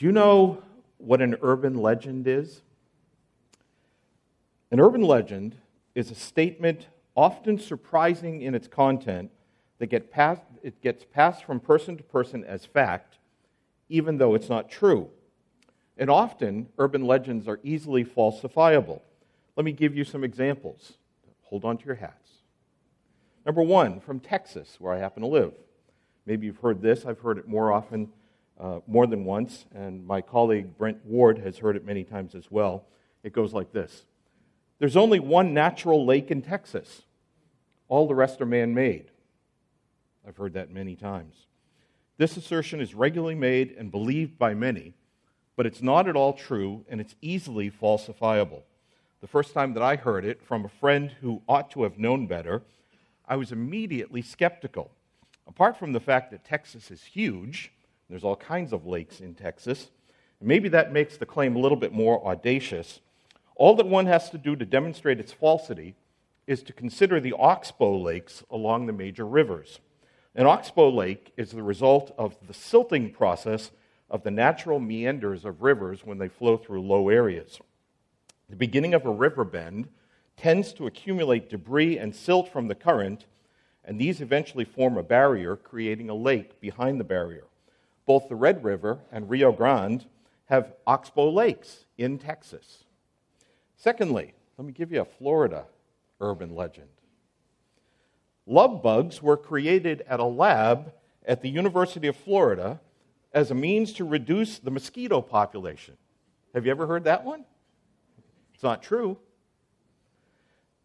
Do you know what an urban legend is? An urban legend is a statement often surprising in its content that get it gets passed from person to person as fact, even though it's not true. And often, urban legends are easily falsifiable. Let me give you some examples. Hold on to your hats. Number one, from Texas, where I happen to live. Maybe you've heard this. I've heard it more often, uh, more than once, and my colleague Brent Ward has heard it many times as well. It goes like this There's only one natural lake in Texas, all the rest are man made. I've heard that many times. This assertion is regularly made and believed by many, but it's not at all true and it's easily falsifiable. The first time that I heard it from a friend who ought to have known better, I was immediately skeptical. Apart from the fact that Texas is huge, there's all kinds of lakes in Texas, maybe that makes the claim a little bit more audacious. All that one has to do to demonstrate its falsity is to consider the oxbow lakes along the major rivers. An oxbow lake is the result of the silting process of the natural meanders of rivers when they flow through low areas. The beginning of a river bend tends to accumulate debris and silt from the current, and these eventually form a barrier, creating a lake behind the barrier. Both the Red River and Rio Grande have oxbow lakes in Texas. Secondly, let me give you a Florida urban legend. Love bugs were created at a lab at the University of Florida as a means to reduce the mosquito population. Have you ever heard that one? It's not true.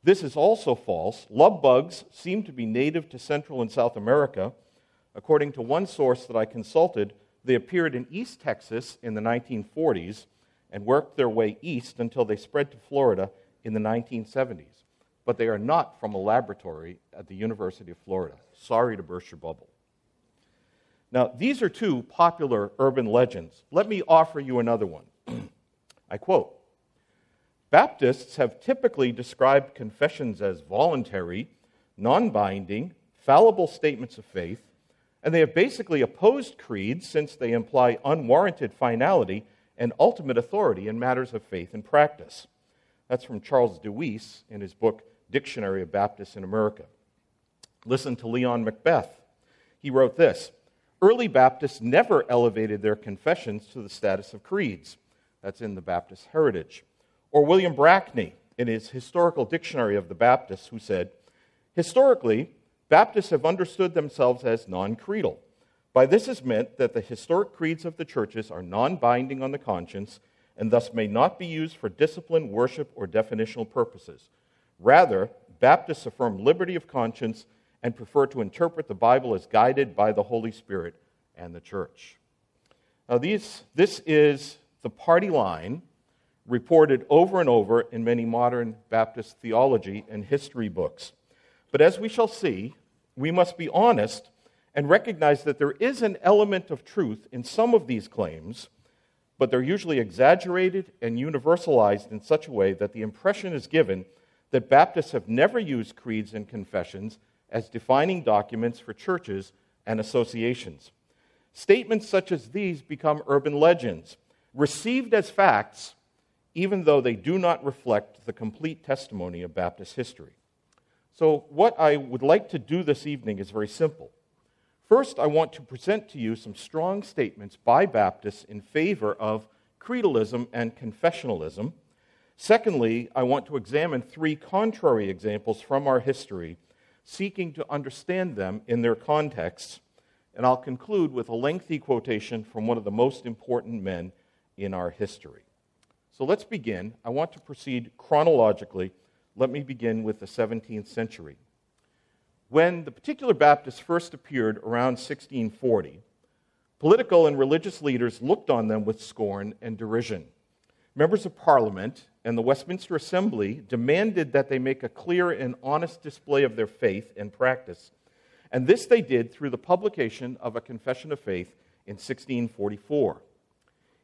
This is also false. Love bugs seem to be native to Central and South America. According to one source that I consulted, they appeared in East Texas in the 1940s and worked their way east until they spread to Florida in the 1970s but they are not from a laboratory at the University of Florida. Sorry to burst your bubble. Now, these are two popular urban legends. Let me offer you another one. I quote Baptists have typically described confessions as voluntary, non binding, fallible statements of faith, and they have basically opposed creeds since they imply unwarranted finality and ultimate authority in matters of faith and practice. That's from Charles DeWeese in his book Dictionary of Baptists in America. Listen to Leon McBeth. He wrote this Early Baptists never elevated their confessions to the status of creeds. That's in the Baptist Heritage. Or William Brackney in his Historical Dictionary of the Baptists, who said, Historically, Baptists have understood themselves as non creedal. By this is meant that the historic creeds of the churches are non binding on the conscience and thus may not be used for discipline, worship, or definitional purposes. Rather, Baptists affirm liberty of conscience and prefer to interpret the Bible as guided by the Holy Spirit and the church. Now, these, this is the party line reported over and over in many modern Baptist theology and history books. But as we shall see, we must be honest and recognize that there is an element of truth in some of these claims, but they're usually exaggerated and universalized in such a way that the impression is given that Baptists have never used creeds and confessions as defining documents for churches and associations. Statements such as these become urban legends, received as facts, even though they do not reflect the complete testimony of Baptist history. So, what I would like to do this evening is very simple. First, I want to present to you some strong statements by Baptists in favor of creedalism and confessionalism. Secondly, I want to examine three contrary examples from our history, seeking to understand them in their contexts. And I'll conclude with a lengthy quotation from one of the most important men in our history. So let's begin. I want to proceed chronologically. Let me begin with the 17th century. When the particular Baptists first appeared around 1640, political and religious leaders looked on them with scorn and derision. Members of Parliament and the Westminster Assembly demanded that they make a clear and honest display of their faith and practice. And this they did through the publication of a confession of faith in 1644.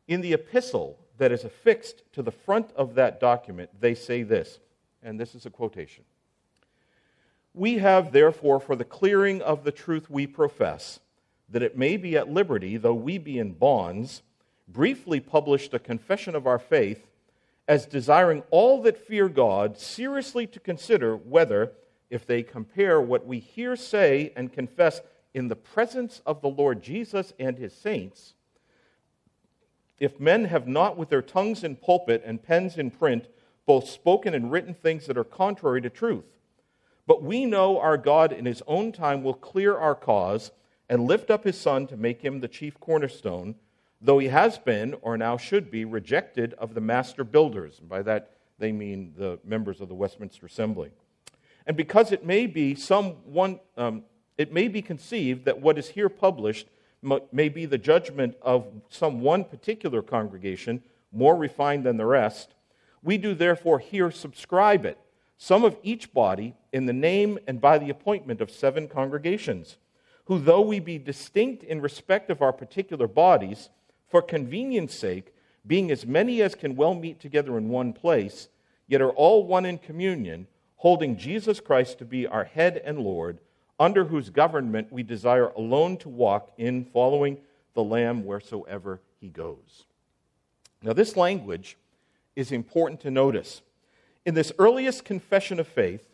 In the epistle that is affixed to the front of that document, they say this, and this is a quotation. We have, therefore, for the clearing of the truth we profess, that it may be at liberty, though we be in bonds, briefly published a confession of our faith as desiring all that fear God seriously to consider whether, if they compare what we here say and confess in the presence of the Lord Jesus and his saints, if men have not with their tongues in pulpit and pens in print both spoken and written things that are contrary to truth, but we know our God in his own time will clear our cause and lift up his Son to make him the chief cornerstone though he has been, or now should be, rejected of the master builders. And by that, they mean the members of the Westminster Assembly. And because it may be some one, um, it may be conceived that what is here published may be the judgment of some one particular congregation, more refined than the rest, we do therefore here subscribe it, some of each body, in the name and by the appointment of seven congregations, who, though we be distinct in respect of our particular bodies, for convenience sake, being as many as can well meet together in one place, yet are all one in communion, holding Jesus Christ to be our head and Lord, under whose government we desire alone to walk in following the Lamb wheresoever he goes. Now, this language is important to notice. In this earliest confession of faith,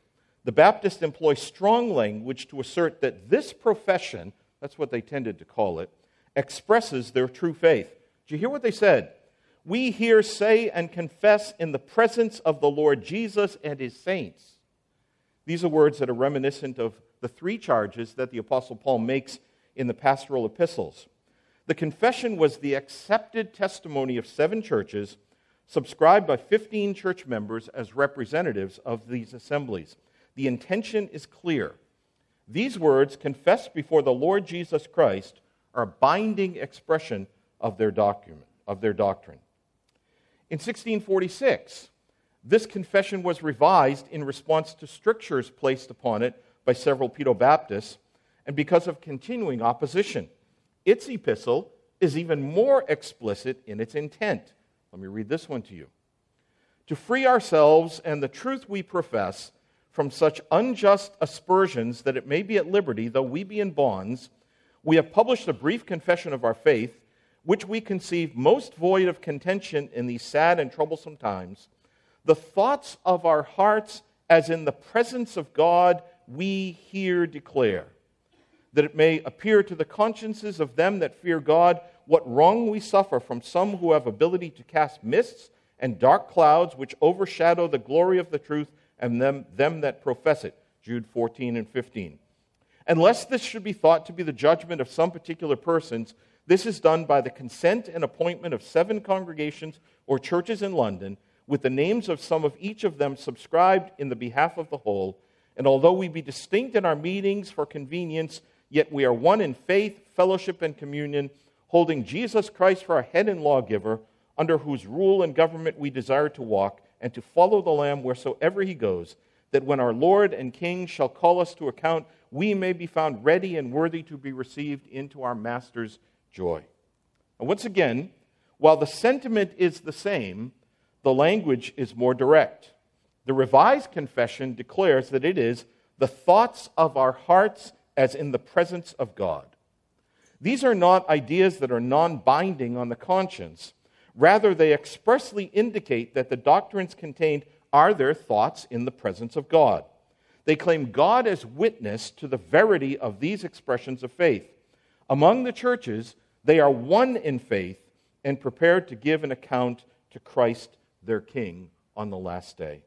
the Baptists employ strong language to assert that this profession, that's what they tended to call it, expresses their true faith. Do you hear what they said? We here say and confess in the presence of the Lord Jesus and his saints. These are words that are reminiscent of the three charges that the Apostle Paul makes in the pastoral epistles. The confession was the accepted testimony of seven churches, subscribed by 15 church members as representatives of these assemblies. The intention is clear. These words, confessed before the Lord Jesus Christ, are a binding expression of their, document, of their doctrine. In 1646, this confession was revised in response to strictures placed upon it by several Pedo Baptists and because of continuing opposition. Its epistle is even more explicit in its intent. Let me read this one to you. To free ourselves and the truth we profess from such unjust aspersions that it may be at liberty, though we be in bonds, we have published a brief confession of our faith, which we conceive most void of contention in these sad and troublesome times. The thoughts of our hearts, as in the presence of God, we here declare, that it may appear to the consciences of them that fear God what wrong we suffer from some who have ability to cast mists and dark clouds which overshadow the glory of the truth and them, them that profess it. Jude 14 and 15. Unless this should be thought to be the judgment of some particular persons, this is done by the consent and appointment of seven congregations or churches in London, with the names of some of each of them subscribed in the behalf of the whole. And although we be distinct in our meetings for convenience, yet we are one in faith, fellowship, and communion, holding Jesus Christ for our head and lawgiver, under whose rule and government we desire to walk, and to follow the Lamb wheresoever he goes, that when our Lord and King shall call us to account, we may be found ready and worthy to be received into our Master's joy. And once again, while the sentiment is the same, the language is more direct. The Revised Confession declares that it is the thoughts of our hearts as in the presence of God. These are not ideas that are non binding on the conscience. Rather, they expressly indicate that the doctrines contained are their thoughts in the presence of God. They claim God as witness to the verity of these expressions of faith. Among the churches, they are one in faith and prepared to give an account to Christ their King on the last day.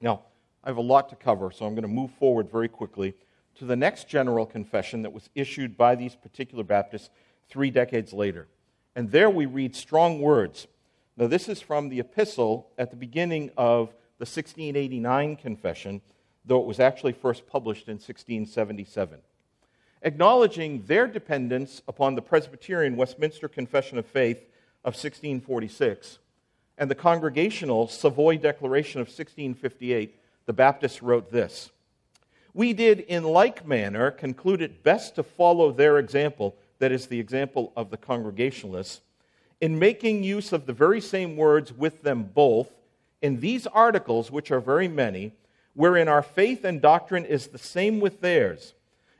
Now, I have a lot to cover, so I'm going to move forward very quickly to the next general confession that was issued by these particular Baptists three decades later. And there we read strong words. Now, this is from the epistle at the beginning of the 1689 confession though it was actually first published in 1677. Acknowledging their dependence upon the Presbyterian Westminster Confession of Faith of 1646 and the Congregational Savoy Declaration of 1658, the Baptists wrote this We did in like manner conclude it best to follow their example, that is, the example of the Congregationalists, in making use of the very same words with them both in these articles, which are very many wherein our faith and doctrine is the same with theirs.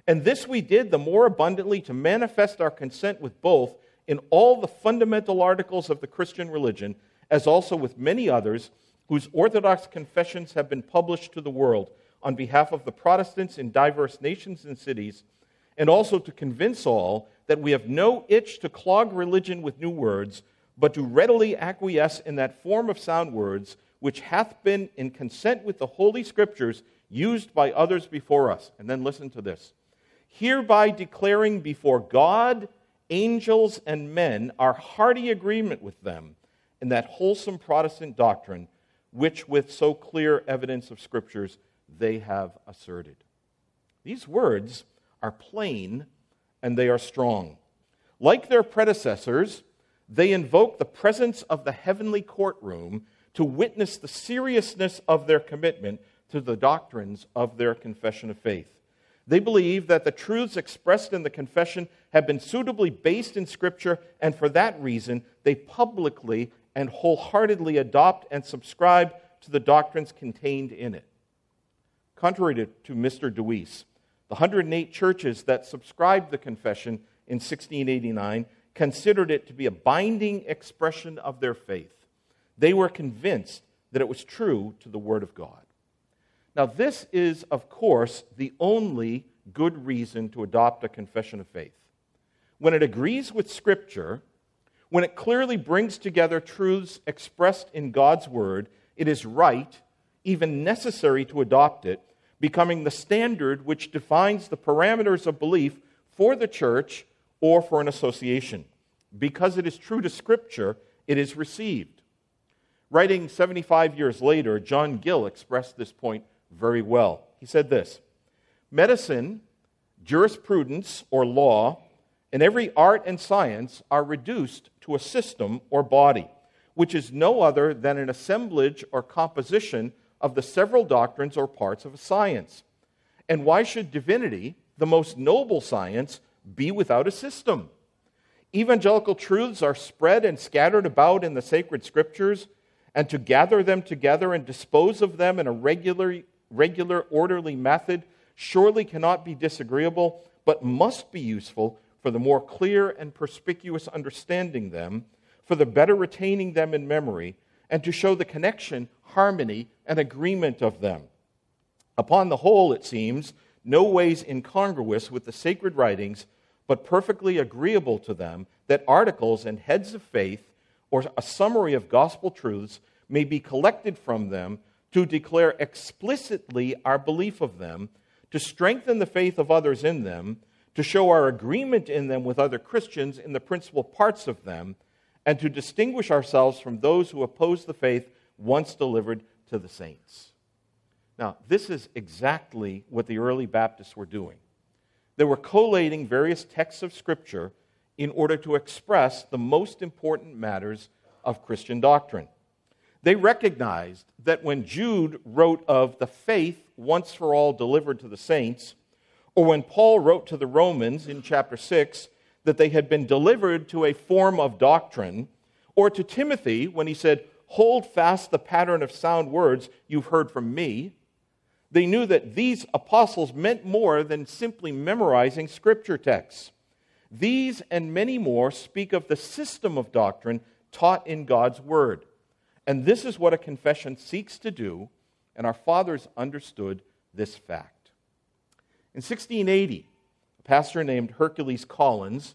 And this we did the more abundantly to manifest our consent with both in all the fundamental articles of the Christian religion, as also with many others whose orthodox confessions have been published to the world on behalf of the Protestants in diverse nations and cities, and also to convince all that we have no itch to clog religion with new words, but to readily acquiesce in that form of sound words which hath been in consent with the Holy Scriptures used by others before us. And then listen to this hereby declaring before God angels and men our hearty agreement with them in that wholesome Protestant doctrine, which with so clear evidence of Scriptures they have asserted. These words are plain and they are strong. Like their predecessors, they invoke the presence of the heavenly courtroom to witness the seriousness of their commitment to the doctrines of their confession of faith. They believe that the truths expressed in the confession have been suitably based in Scripture, and for that reason, they publicly and wholeheartedly adopt and subscribe to the doctrines contained in it. Contrary to, to Mr. Deweese, the 108 churches that subscribed the confession in 1689 considered it to be a binding expression of their faith. They were convinced that it was true to the Word of God. Now, this is, of course, the only good reason to adopt a confession of faith. When it agrees with Scripture, when it clearly brings together truths expressed in God's Word, it is right, even necessary to adopt it, becoming the standard which defines the parameters of belief for the church or for an association. Because it is true to Scripture, it is received. Writing 75 years later, John Gill expressed this point very well. He said this Medicine, jurisprudence, or law, and every art and science are reduced to a system or body, which is no other than an assemblage or composition of the several doctrines or parts of a science. And why should divinity, the most noble science, be without a system? Evangelical truths are spread and scattered about in the sacred scriptures, and to gather them together and dispose of them in a regular, regular, orderly method surely cannot be disagreeable, but must be useful for the more clear and perspicuous understanding them, for the better retaining them in memory, and to show the connection, harmony, and agreement of them. Upon the whole, it seems, no ways incongruous with the sacred writings, but perfectly agreeable to them, that articles and heads of faith, or a summary of gospel truths, may be collected from them to declare explicitly our belief of them, to strengthen the faith of others in them, to show our agreement in them with other Christians in the principal parts of them, and to distinguish ourselves from those who oppose the faith once delivered to the saints. Now, this is exactly what the early Baptists were doing. They were collating various texts of Scripture in order to express the most important matters of Christian doctrine. They recognized that when Jude wrote of the faith once for all delivered to the saints, or when Paul wrote to the Romans in chapter 6 that they had been delivered to a form of doctrine, or to Timothy when he said, Hold fast the pattern of sound words you've heard from me, they knew that these apostles meant more than simply memorizing scripture texts. These and many more speak of the system of doctrine taught in God's Word. And this is what a confession seeks to do, and our fathers understood this fact. In 1680, a pastor named Hercules Collins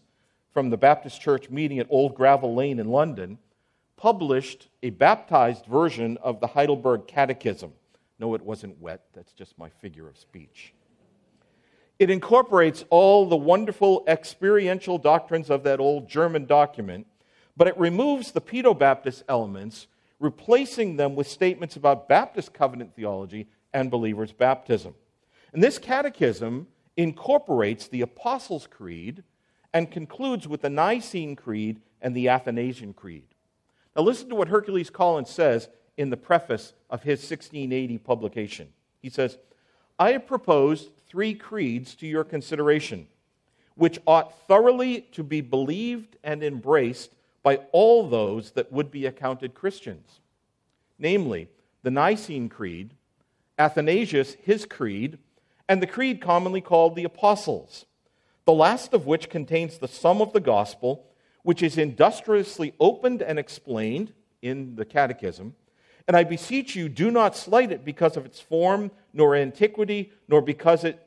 from the Baptist Church meeting at Old Gravel Lane in London published a baptized version of the Heidelberg Catechism. No, it wasn't wet, that's just my figure of speech. It incorporates all the wonderful experiential doctrines of that old German document, but it removes the Pedo Baptist elements replacing them with statements about Baptist covenant theology and believers' baptism. And this catechism incorporates the Apostles' Creed and concludes with the Nicene Creed and the Athanasian Creed. Now, listen to what Hercules Collins says in the preface of his 1680 publication. He says, I have proposed three creeds to your consideration, which ought thoroughly to be believed and embraced by all those that would be accounted Christians, namely the Nicene Creed, Athanasius, his creed, and the creed commonly called the Apostles', the last of which contains the sum of the gospel, which is industriously opened and explained in the Catechism. And I beseech you, do not slight it because of its form, nor antiquity, nor because it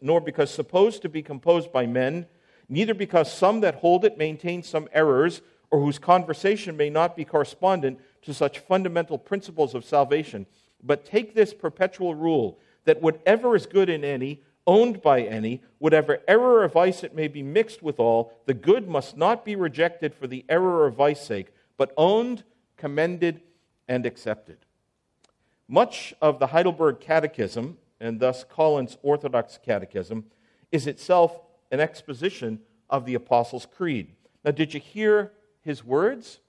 nor because supposed to be composed by men, neither because some that hold it maintain some errors, or whose conversation may not be correspondent to such fundamental principles of salvation. But take this perpetual rule that whatever is good in any, owned by any, whatever error or vice it may be mixed with all, the good must not be rejected for the error or vice sake, but owned, commended, and accepted. Much of the Heidelberg Catechism, and thus Collins' Orthodox Catechism, is itself an exposition of the Apostles' Creed. Now, did you hear his words?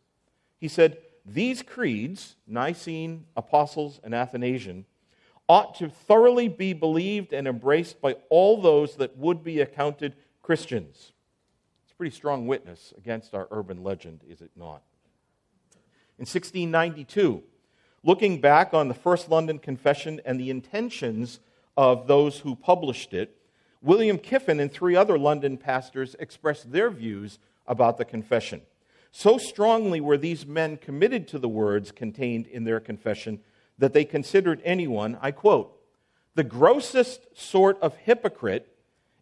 He said, These creeds, Nicene, Apostles, and Athanasian, ought to thoroughly be believed and embraced by all those that would be accounted Christians. It's a pretty strong witness against our urban legend, is it not? In 1692, looking back on the First London Confession and the intentions of those who published it, William Kiffin and three other London pastors expressed their views about the confession. So strongly were these men committed to the words contained in their confession that they considered anyone, I quote, the grossest sort of hypocrite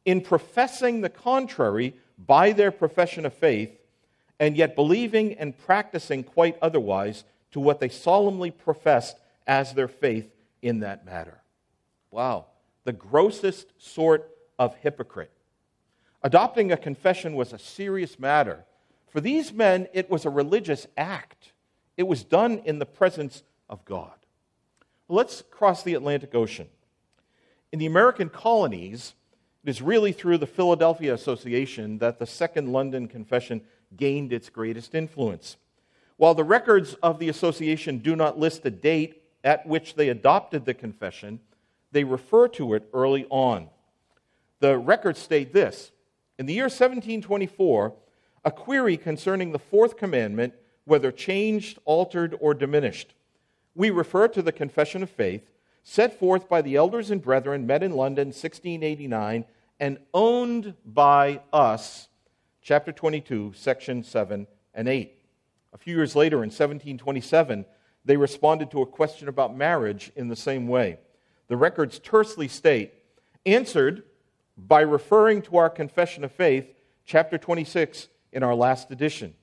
in professing the contrary by their profession of faith, and yet believing and practicing quite otherwise to what they solemnly professed as their faith in that matter. Wow, the grossest sort of hypocrite. Adopting a confession was a serious matter. For these men, it was a religious act, it was done in the presence of God. Let's cross the Atlantic Ocean. In the American colonies, it is really through the Philadelphia Association that the Second London Confession gained its greatest influence. While the records of the association do not list a date at which they adopted the confession, they refer to it early on. The records state this In the year 1724, a query concerning the fourth commandment, whether changed, altered, or diminished, we refer to the Confession of Faith set forth by the elders and brethren met in London 1689 and owned by us, chapter 22, section 7 and 8. A few years later, in 1727, they responded to a question about marriage in the same way. The records tersely state, answered by referring to our Confession of Faith, chapter 26, in our last edition.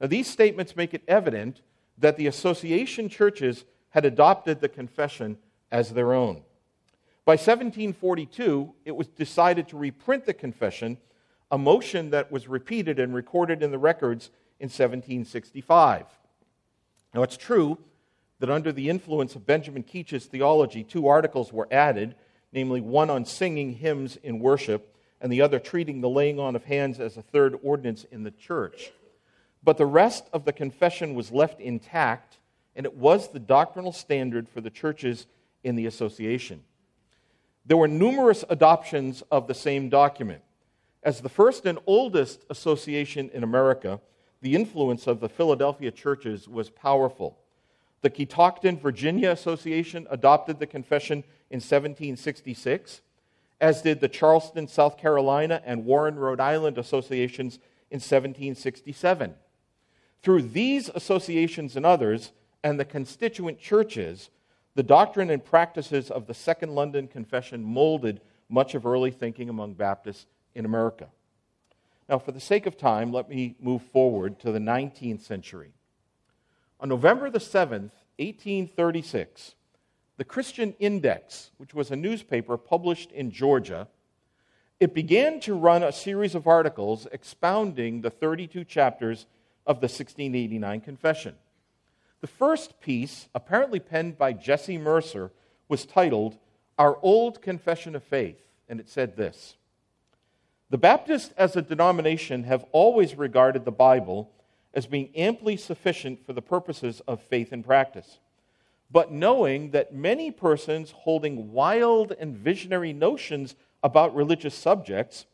Now, these statements make it evident that the association churches had adopted the confession as their own. By 1742, it was decided to reprint the confession, a motion that was repeated and recorded in the records in 1765. Now, it's true that under the influence of Benjamin Keach's theology, two articles were added, namely one on singing hymns in worship and the other treating the laying on of hands as a third ordinance in the church. But the rest of the confession was left intact, and it was the doctrinal standard for the churches in the association. There were numerous adoptions of the same document. As the first and oldest association in America, the influence of the Philadelphia churches was powerful. The Ketocton, Virginia Association adopted the confession in 1766, as did the Charleston, South Carolina, and Warren, Rhode Island associations in 1767. Through these associations and others, and the constituent churches, the doctrine and practices of the Second London Confession molded much of early thinking among Baptists in America. Now, for the sake of time, let me move forward to the 19th century. On November the 7th, 1836, the Christian Index, which was a newspaper published in Georgia, it began to run a series of articles expounding the 32 chapters of the 1689 Confession. The first piece, apparently penned by Jesse Mercer, was titled Our Old Confession of Faith, and it said this The Baptists as a denomination have always regarded the Bible as being amply sufficient for the purposes of faith and practice. But knowing that many persons holding wild and visionary notions about religious subjects,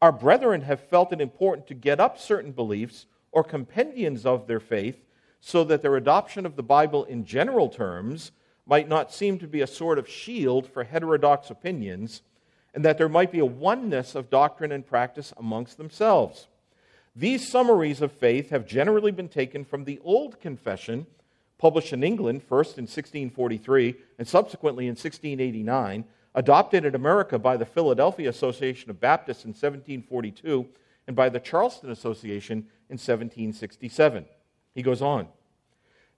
our brethren have felt it important to get up certain beliefs or compendiums of their faith so that their adoption of the Bible in general terms might not seem to be a sort of shield for heterodox opinions, and that there might be a oneness of doctrine and practice amongst themselves. These summaries of faith have generally been taken from the Old Confession, published in England first in 1643 and subsequently in 1689, adopted in America by the Philadelphia Association of Baptists in 1742 and by the Charleston Association in 1767. He goes on.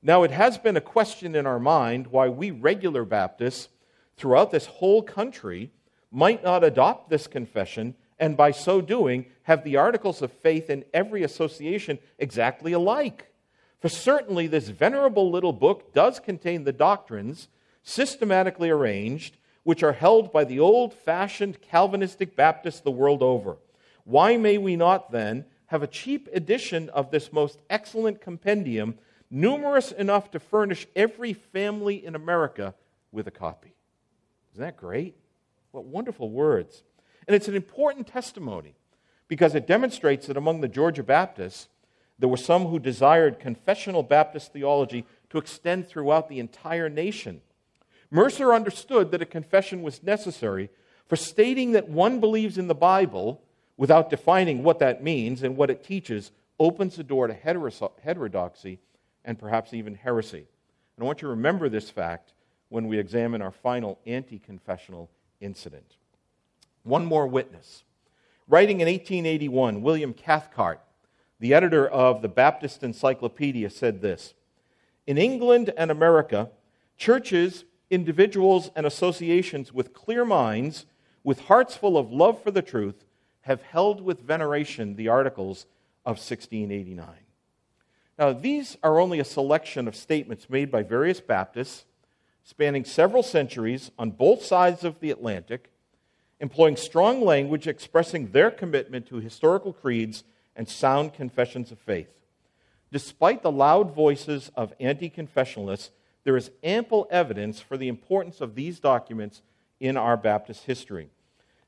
Now, it has been a question in our mind why we regular Baptists throughout this whole country might not adopt this confession and by so doing have the articles of faith in every association exactly alike. For certainly, this venerable little book does contain the doctrines, systematically arranged, which are held by the old fashioned Calvinistic Baptists the world over. Why may we not, then, have a cheap edition of this most excellent compendium, numerous enough to furnish every family in America with a copy? Isn't that great? What wonderful words. And it's an important testimony because it demonstrates that among the Georgia Baptists, there were some who desired confessional Baptist theology to extend throughout the entire nation. Mercer understood that a confession was necessary for stating that one believes in the Bible without defining what that means and what it teaches opens the door to heterodoxy and perhaps even heresy. And I want you to remember this fact when we examine our final anti confessional incident. One more witness. Writing in 1881, William Cathcart, the editor of the Baptist Encyclopedia, said this In England and America, churches, individuals, and associations with clear minds, with hearts full of love for the truth, have held with veneration the articles of 1689. Now, these are only a selection of statements made by various Baptists spanning several centuries on both sides of the Atlantic, employing strong language expressing their commitment to historical creeds and sound confessions of faith. Despite the loud voices of anti confessionalists, there is ample evidence for the importance of these documents in our Baptist history.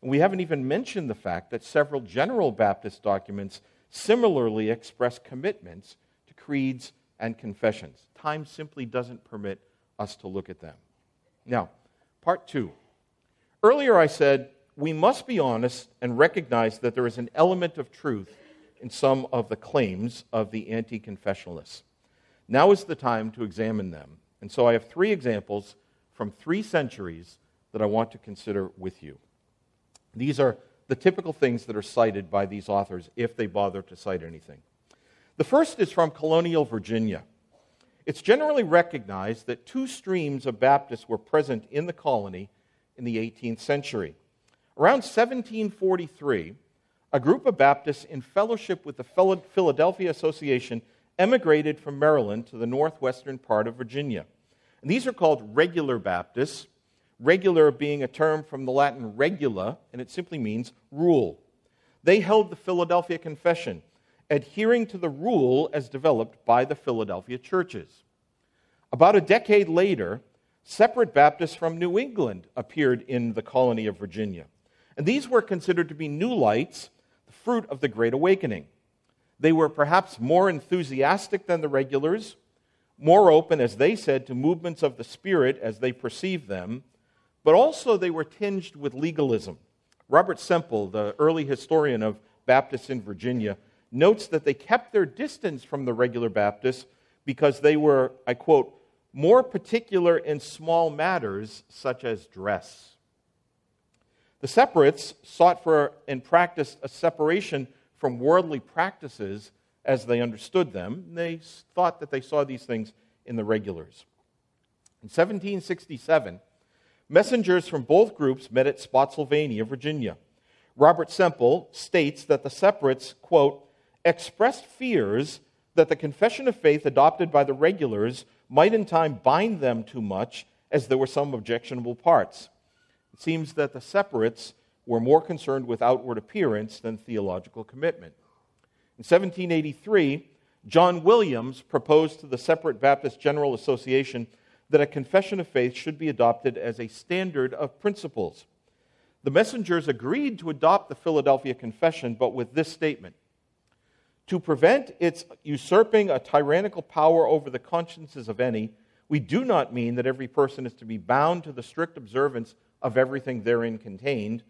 We haven't even mentioned the fact that several General Baptist documents similarly express commitments to creeds and confessions. Time simply doesn't permit us to look at them. Now, part two. Earlier I said we must be honest and recognize that there is an element of truth in some of the claims of the anti confessionalists. Now is the time to examine them. And so I have three examples from three centuries that I want to consider with you. These are the typical things that are cited by these authors if they bother to cite anything. The first is from colonial Virginia. It's generally recognized that two streams of Baptists were present in the colony in the 18th century. Around 1743, a group of Baptists in fellowship with the Philadelphia Association emigrated from Maryland to the northwestern part of Virginia. And these are called regular Baptists, regular being a term from the Latin regula, and it simply means rule. They held the Philadelphia Confession, adhering to the rule as developed by the Philadelphia churches. About a decade later, separate Baptists from New England appeared in the colony of Virginia. And these were considered to be new lights, the fruit of the Great Awakening. They were perhaps more enthusiastic than the regulars, more open, as they said, to movements of the Spirit as they perceived them, but also they were tinged with legalism. Robert Semple, the early historian of Baptists in Virginia, notes that they kept their distance from the regular Baptists because they were, I quote, more particular in small matters such as dress. The separates sought for and practiced a separation from worldly practices as they understood them. They thought that they saw these things in the regulars. In 1767, messengers from both groups met at Spotsylvania, Virginia. Robert Semple states that the separates, quote, expressed fears that the confession of faith adopted by the regulars might in time bind them too much, as there were some objectionable parts. It seems that the separates were more concerned with outward appearance than theological commitment. In 1783, John Williams proposed to the Separate Baptist General Association that a confession of faith should be adopted as a standard of principles. The messengers agreed to adopt the Philadelphia Confession, but with this statement To prevent its usurping a tyrannical power over the consciences of any, we do not mean that every person is to be bound to the strict observance of everything therein contained,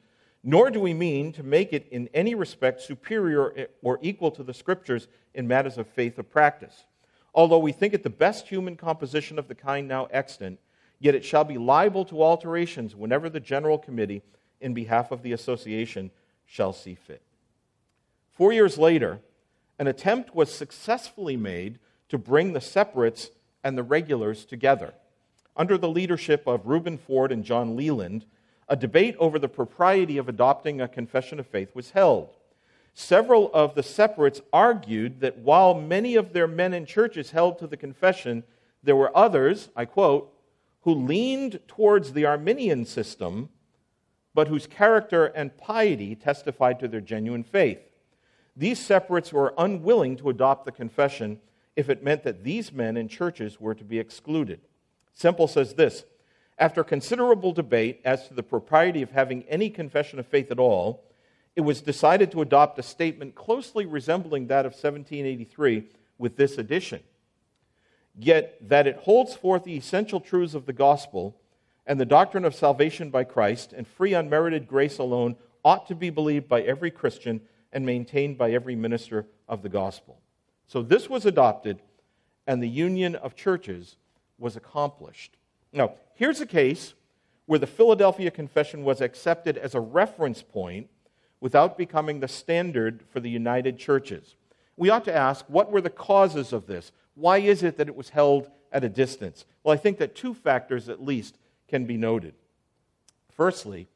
nor do we mean to make it in any respect superior or equal to the Scriptures in matters of faith or practice. Although we think it the best human composition of the kind now extant, yet it shall be liable to alterations whenever the General Committee, in behalf of the association, shall see fit. Four years later, an attempt was successfully made to bring the separates and the regulars together. Under the leadership of Reuben Ford and John Leland, a debate over the propriety of adopting a confession of faith was held. Several of the separates argued that while many of their men in churches held to the confession, there were others, I quote, who leaned towards the Arminian system, but whose character and piety testified to their genuine faith. These separates were unwilling to adopt the confession if it meant that these men in churches were to be excluded. Semple says this After considerable debate as to the propriety of having any confession of faith at all, it was decided to adopt a statement closely resembling that of 1783 with this addition. Yet that it holds forth the essential truths of the gospel and the doctrine of salvation by Christ and free unmerited grace alone ought to be believed by every Christian and maintained by every minister of the gospel. So this was adopted, and the union of churches was accomplished. Now, here's a case where the Philadelphia Confession was accepted as a reference point without becoming the standard for the united churches. We ought to ask what were the causes of this? Why is it that it was held at a distance? Well, I think that two factors at least can be noted. Firstly,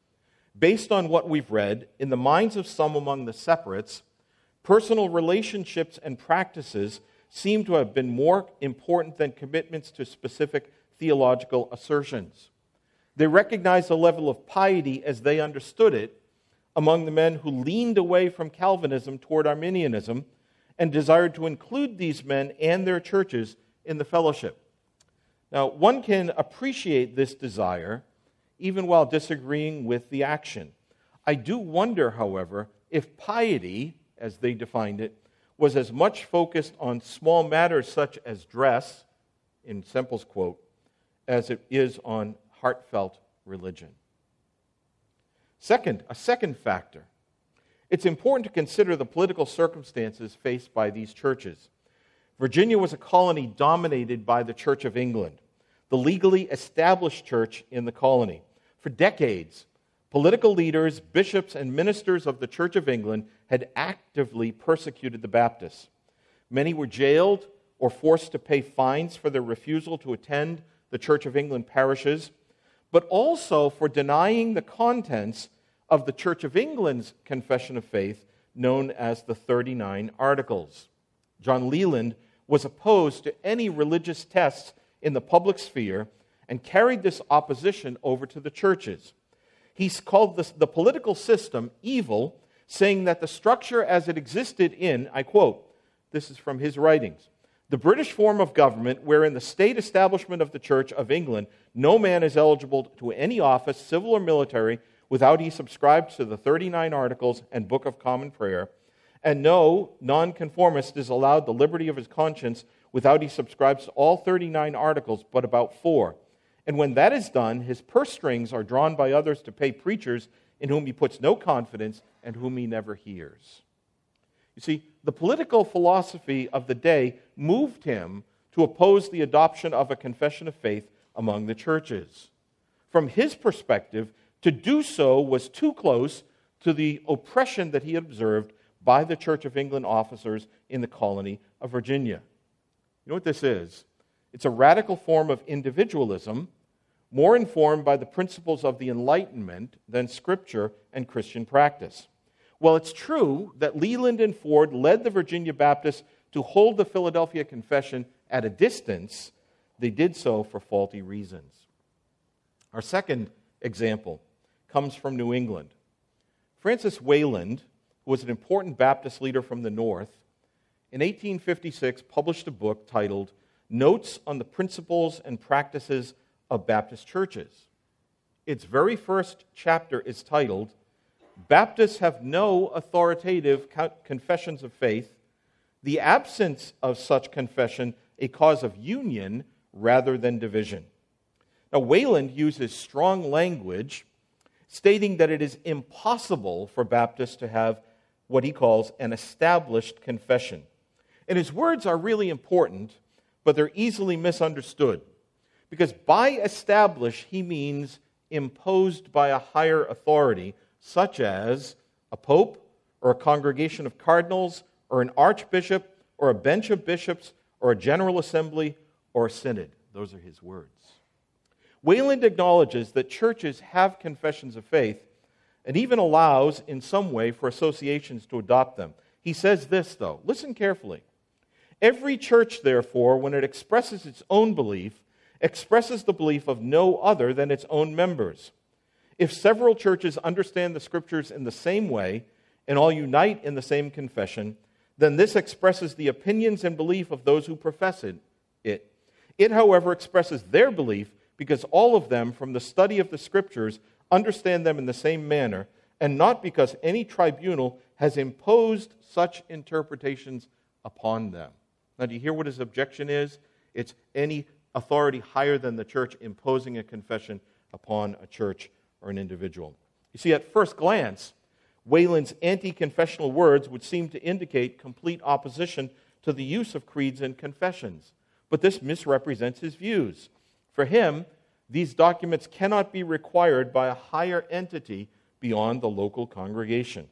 based on what we've read, in the minds of some among the separates, Personal relationships and practices seem to have been more important than commitments to specific theological assertions. They recognized the level of piety as they understood it among the men who leaned away from Calvinism toward Arminianism and desired to include these men and their churches in the fellowship. Now, one can appreciate this desire even while disagreeing with the action. I do wonder, however, if piety as they defined it, was as much focused on small matters such as dress, in Semple's quote, as it is on heartfelt religion. Second, a second factor. It's important to consider the political circumstances faced by these churches. Virginia was a colony dominated by the Church of England, the legally established church in the colony. For decades, Political leaders, bishops, and ministers of the Church of England had actively persecuted the Baptists. Many were jailed or forced to pay fines for their refusal to attend the Church of England parishes, but also for denying the contents of the Church of England's confession of faith, known as the 39 Articles. John Leland was opposed to any religious tests in the public sphere and carried this opposition over to the churches. He's called this, the political system evil, saying that the structure as it existed in, I quote, this is from his writings, the British form of government, wherein the state establishment of the Church of England, no man is eligible to any office, civil or military, without he subscribes to the 39 Articles and Book of Common Prayer, and no nonconformist is allowed the liberty of his conscience without he subscribes to all 39 Articles, but about four and when that is done, his purse strings are drawn by others to pay preachers in whom he puts no confidence and whom he never hears. You see, the political philosophy of the day moved him to oppose the adoption of a confession of faith among the churches. From his perspective, to do so was too close to the oppression that he observed by the Church of England officers in the colony of Virginia. You know what this is? It's a radical form of individualism, more informed by the principles of the Enlightenment than Scripture and Christian practice. Well, it's true that Leland and Ford led the Virginia Baptists to hold the Philadelphia Confession at a distance. They did so for faulty reasons. Our second example comes from New England. Francis Wayland, who was an important Baptist leader from the North, in 1856 published a book titled Notes on the Principles and Practices of Baptist Churches. Its very first chapter is titled, Baptists Have No Authoritative Confessions of Faith, the absence of such confession a cause of union rather than division. Now, Wayland uses strong language, stating that it is impossible for Baptists to have what he calls an established confession. And his words are really important, but they're easily misunderstood. Because by establish, he means imposed by a higher authority, such as a pope or a congregation of cardinals or an archbishop or a bench of bishops or a general assembly or synod. Those are his words. Wayland acknowledges that churches have confessions of faith and even allows, in some way, for associations to adopt them. He says this, though. Listen carefully. Every church, therefore, when it expresses its own belief, expresses the belief of no other than its own members. If several churches understand the scriptures in the same way and all unite in the same confession, then this expresses the opinions and belief of those who profess it. It, it however, expresses their belief because all of them, from the study of the scriptures, understand them in the same manner, and not because any tribunal has imposed such interpretations upon them. Now, do you hear what his objection is? It's any authority higher than the church imposing a confession upon a church or an individual. You see, at first glance, Wayland's anti confessional words would seem to indicate complete opposition to the use of creeds and confessions. But this misrepresents his views. For him, these documents cannot be required by a higher entity beyond the local congregation.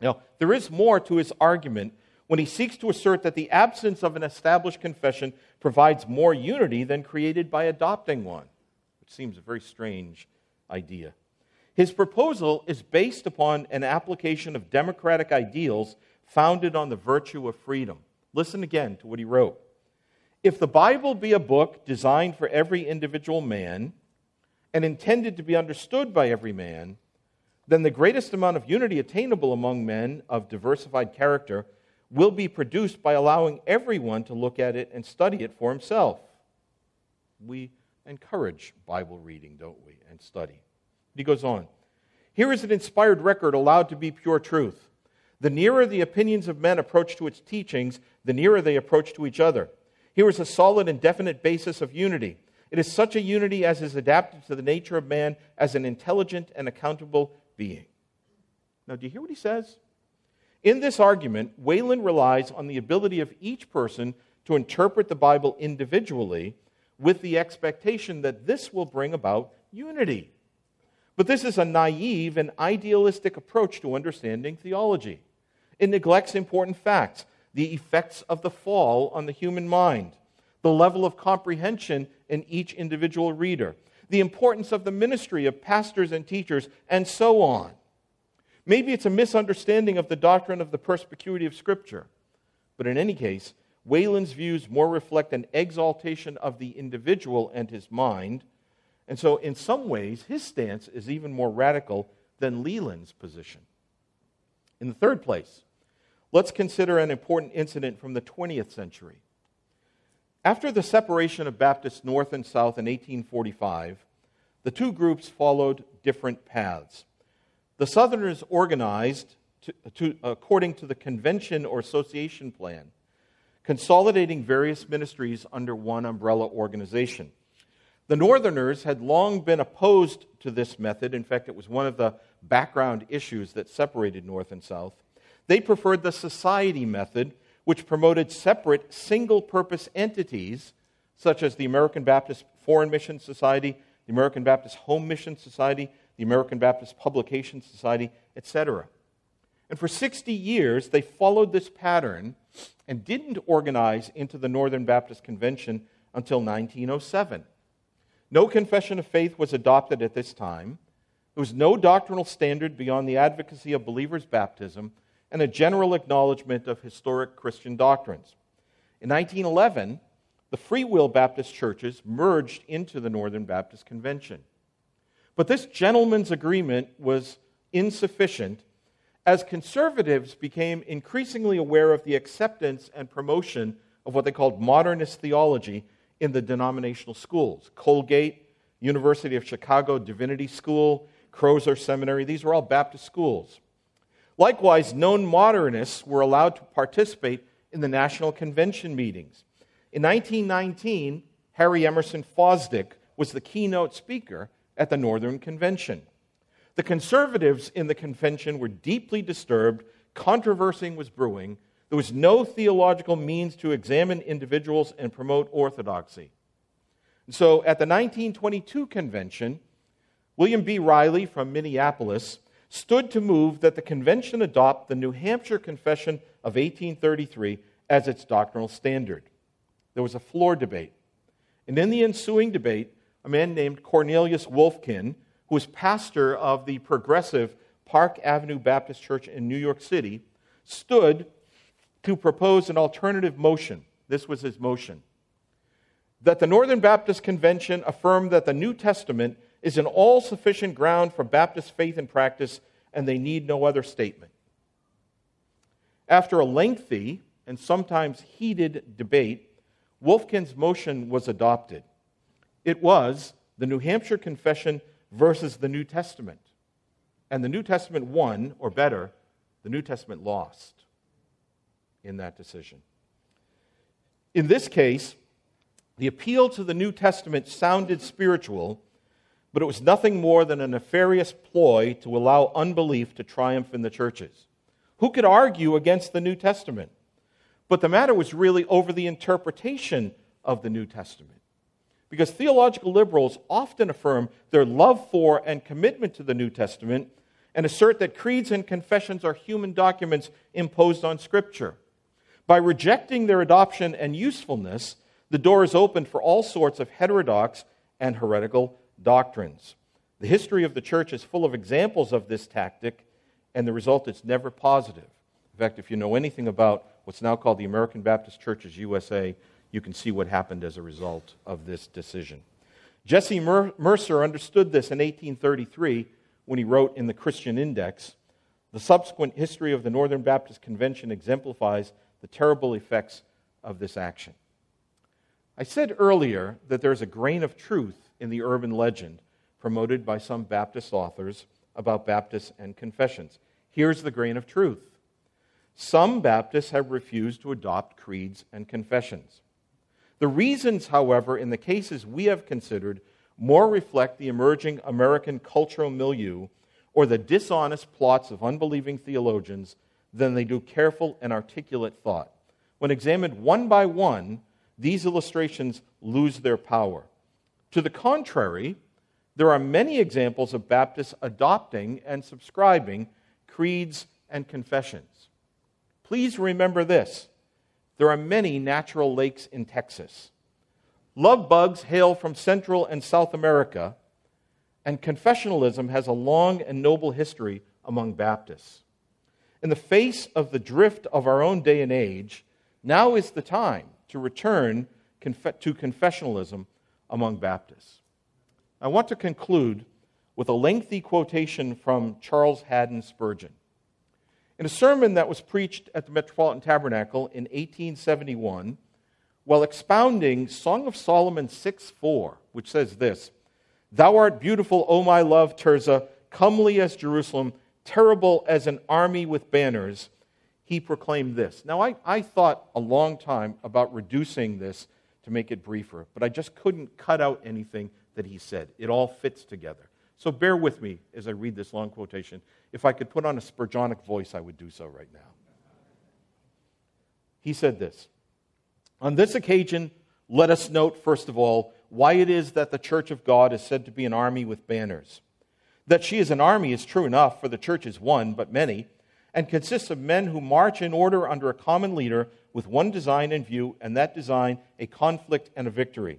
Now, there is more to his argument when he seeks to assert that the absence of an established confession provides more unity than created by adopting one, which seems a very strange idea. His proposal is based upon an application of democratic ideals founded on the virtue of freedom. Listen again to what he wrote. If the Bible be a book designed for every individual man and intended to be understood by every man, then the greatest amount of unity attainable among men of diversified character will be produced by allowing everyone to look at it and study it for himself. We encourage Bible reading, don't we, and study. He goes on Here is an inspired record allowed to be pure truth. The nearer the opinions of men approach to its teachings, the nearer they approach to each other. Here is a solid and definite basis of unity. It is such a unity as is adapted to the nature of man as an intelligent and accountable being. Now, do you hear what he says? In this argument, Wayland relies on the ability of each person to interpret the Bible individually with the expectation that this will bring about unity. But this is a naive and idealistic approach to understanding theology. It neglects important facts the effects of the fall on the human mind, the level of comprehension in each individual reader, the importance of the ministry of pastors and teachers, and so on. Maybe it's a misunderstanding of the doctrine of the perspicuity of Scripture. But in any case, Wayland's views more reflect an exaltation of the individual and his mind. And so, in some ways, his stance is even more radical than Leland's position. In the third place, let's consider an important incident from the 20th century. After the separation of Baptists North and South in 1845, the two groups followed different paths. The Southerners organized to, to, according to the convention or association plan, consolidating various ministries under one umbrella organization. The Northerners had long been opposed to this method. In fact, it was one of the background issues that separated North and South. They preferred the society method, which promoted separate single purpose entities, such as the American Baptist Foreign Mission Society, the American Baptist Home Mission Society, the American Baptist Publication Society, etc. And for 60 years, they followed this pattern and didn't organize into the Northern Baptist Convention until 1907. No confession of faith was adopted at this time. There was no doctrinal standard beyond the advocacy of believers' baptism and a general acknowledgement of historic Christian doctrines. In 1911, the Free Will Baptist churches merged into the Northern Baptist Convention. But this gentleman's agreement was insufficient as conservatives became increasingly aware of the acceptance and promotion of what they called modernist theology in the denominational schools. Colgate, University of Chicago Divinity School, Crozer Seminary, these were all Baptist schools. Likewise, known modernists were allowed to participate in the National Convention meetings. In 1919, Harry Emerson Fosdick was the keynote speaker at the Northern Convention. The conservatives in the convention were deeply disturbed, controversy was brewing, there was no theological means to examine individuals and promote orthodoxy. And so at the 1922 convention, William B. Riley from Minneapolis stood to move that the convention adopt the New Hampshire Confession of 1833 as its doctrinal standard. There was a floor debate. And in the ensuing debate, a man named Cornelius Woelfkin, who was pastor of the progressive Park Avenue Baptist Church in New York City, stood to propose an alternative motion. This was his motion that the Northern Baptist Convention affirmed that the New Testament is an all sufficient ground for Baptist faith and practice, and they need no other statement. After a lengthy and sometimes heated debate, Woelfkin's motion was adopted. It was the New Hampshire Confession versus the New Testament. And the New Testament won, or better, the New Testament lost in that decision. In this case, the appeal to the New Testament sounded spiritual, but it was nothing more than a nefarious ploy to allow unbelief to triumph in the churches. Who could argue against the New Testament? But the matter was really over the interpretation of the New Testament. Because theological liberals often affirm their love for and commitment to the New Testament and assert that creeds and confessions are human documents imposed on Scripture. By rejecting their adoption and usefulness, the door is open for all sorts of heterodox and heretical doctrines. The history of the church is full of examples of this tactic, and the result is never positive. In fact, if you know anything about what's now called the American Baptist Churches USA, you can see what happened as a result of this decision. Jesse Mercer understood this in 1833 when he wrote in the Christian Index. The subsequent history of the Northern Baptist Convention exemplifies the terrible effects of this action. I said earlier that there's a grain of truth in the urban legend promoted by some Baptist authors about Baptists and confessions. Here's the grain of truth some Baptists have refused to adopt creeds and confessions. The reasons, however, in the cases we have considered, more reflect the emerging American cultural milieu or the dishonest plots of unbelieving theologians than they do careful and articulate thought. When examined one by one, these illustrations lose their power. To the contrary, there are many examples of Baptists adopting and subscribing creeds and confessions. Please remember this there are many natural lakes in Texas. Love bugs hail from Central and South America, and confessionalism has a long and noble history among Baptists. In the face of the drift of our own day and age, now is the time to return to confessionalism among Baptists. I want to conclude with a lengthy quotation from Charles Haddon Spurgeon. In a sermon that was preached at the Metropolitan Tabernacle in 1871, while expounding Song of Solomon 6 4, which says this Thou art beautiful, O my love, Tirzah, comely as Jerusalem, terrible as an army with banners he proclaimed this. Now, I, I thought a long time about reducing this to make it briefer, but I just couldn't cut out anything that he said. It all fits together. So bear with me as I read this long quotation. If I could put on a Spurgeonic voice, I would do so right now. He said this On this occasion, let us note, first of all, why it is that the church of God is said to be an army with banners. That she is an army is true enough, for the church is one, but many and consists of men who march in order under a common leader with one design in view, and that design a conflict and a victory.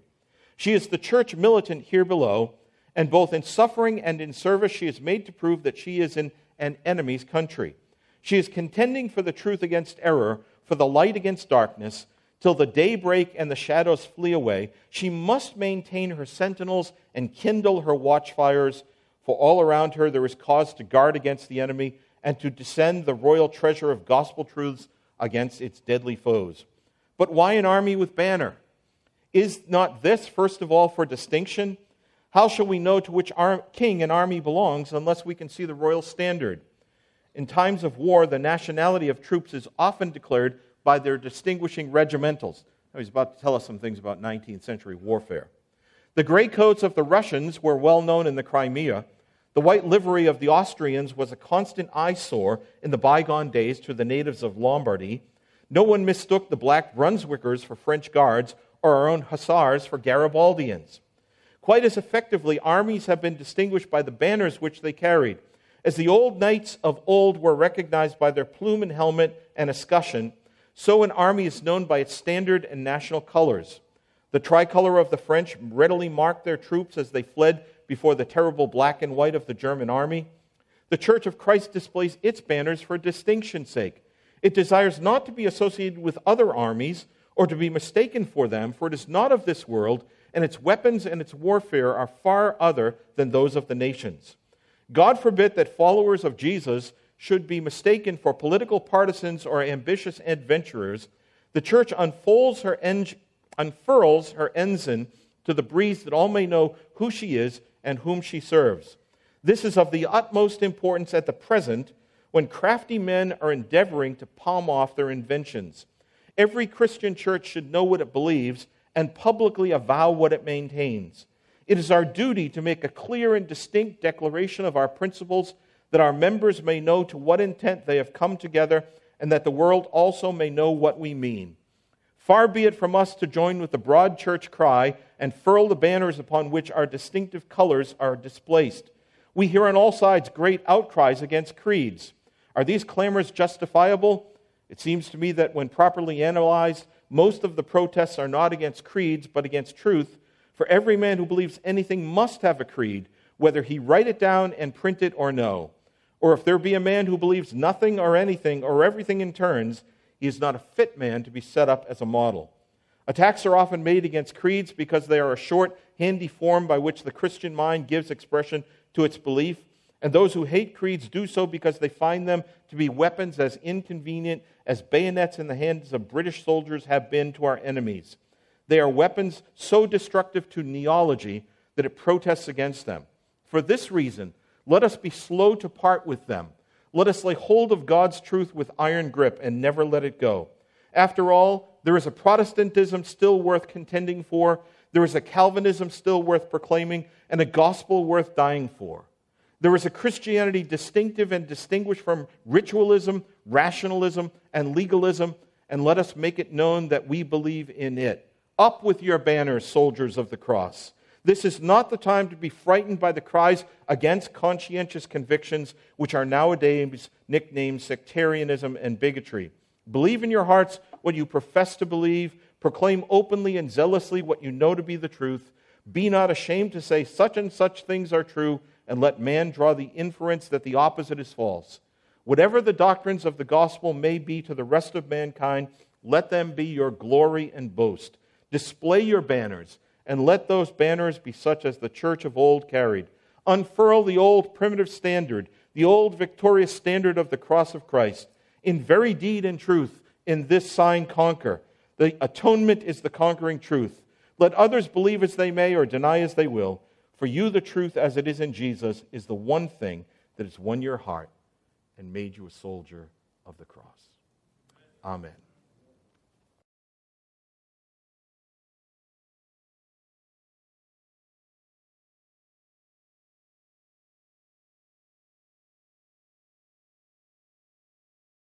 She is the church militant here below, and both in suffering and in service, she is made to prove that she is in an enemy's country. She is contending for the truth against error, for the light against darkness, till the day break and the shadows flee away. She must maintain her sentinels and kindle her watchfires, for all around her there is cause to guard against the enemy and to descend the royal treasure of gospel truths against its deadly foes. But why an army with banner? Is not this, first of all, for distinction? How shall we know to which king an army belongs unless we can see the royal standard? In times of war, the nationality of troops is often declared by their distinguishing regimentals. Now, he's about to tell us some things about 19th century warfare. The gray coats of the Russians were well known in the Crimea, The white livery of the Austrians was a constant eyesore in the bygone days to the natives of Lombardy. No one mistook the black Brunswickers for French guards or our own hussars for Garibaldians. Quite as effectively, armies have been distinguished by the banners which they carried. As the old knights of old were recognized by their plume and helmet and escutcheon, so an army is known by its standard and national colors. The tricolor of the French readily marked their troops as they fled before the terrible black and white of the German army. The Church of Christ displays its banners for distinction's sake. It desires not to be associated with other armies or to be mistaken for them, for it is not of this world, and its weapons and its warfare are far other than those of the nations. God forbid that followers of Jesus should be mistaken for political partisans or ambitious adventurers. The church unfolds her unfurls her ensign to the breeze that all may know who she is and whom she serves. This is of the utmost importance at the present when crafty men are endeavoring to palm off their inventions. Every Christian church should know what it believes and publicly avow what it maintains. It is our duty to make a clear and distinct declaration of our principles that our members may know to what intent they have come together and that the world also may know what we mean. Far be it from us to join with the broad church cry and furl the banners upon which our distinctive colors are displaced. We hear on all sides great outcries against creeds. Are these clamors justifiable? It seems to me that when properly analyzed, most of the protests are not against creeds, but against truth. For every man who believes anything must have a creed, whether he write it down and print it or no. Or if there be a man who believes nothing or anything or everything in turns, he is not a fit man to be set up as a model. Attacks are often made against creeds because they are a short, handy form by which the Christian mind gives expression to its belief. And those who hate creeds do so because they find them to be weapons as inconvenient as bayonets in the hands of British soldiers have been to our enemies. They are weapons so destructive to neology that it protests against them. For this reason, let us be slow to part with them let us lay hold of God's truth with iron grip and never let it go. After all, there is a Protestantism still worth contending for, there is a Calvinism still worth proclaiming, and a gospel worth dying for. There is a Christianity distinctive and distinguished from ritualism, rationalism, and legalism, and let us make it known that we believe in it. Up with your banners, soldiers of the cross. This is not the time to be frightened by the cries against conscientious convictions, which are nowadays nicknamed sectarianism and bigotry. Believe in your hearts what you profess to believe, proclaim openly and zealously what you know to be the truth. Be not ashamed to say such and such things are true, and let man draw the inference that the opposite is false. Whatever the doctrines of the gospel may be to the rest of mankind, let them be your glory and boast. Display your banners and let those banners be such as the church of old carried. Unfurl the old primitive standard, the old victorious standard of the cross of Christ. In very deed and truth, in this sign conquer. The atonement is the conquering truth. Let others believe as they may or deny as they will. For you, the truth as it is in Jesus is the one thing that has won your heart and made you a soldier of the cross. Amen.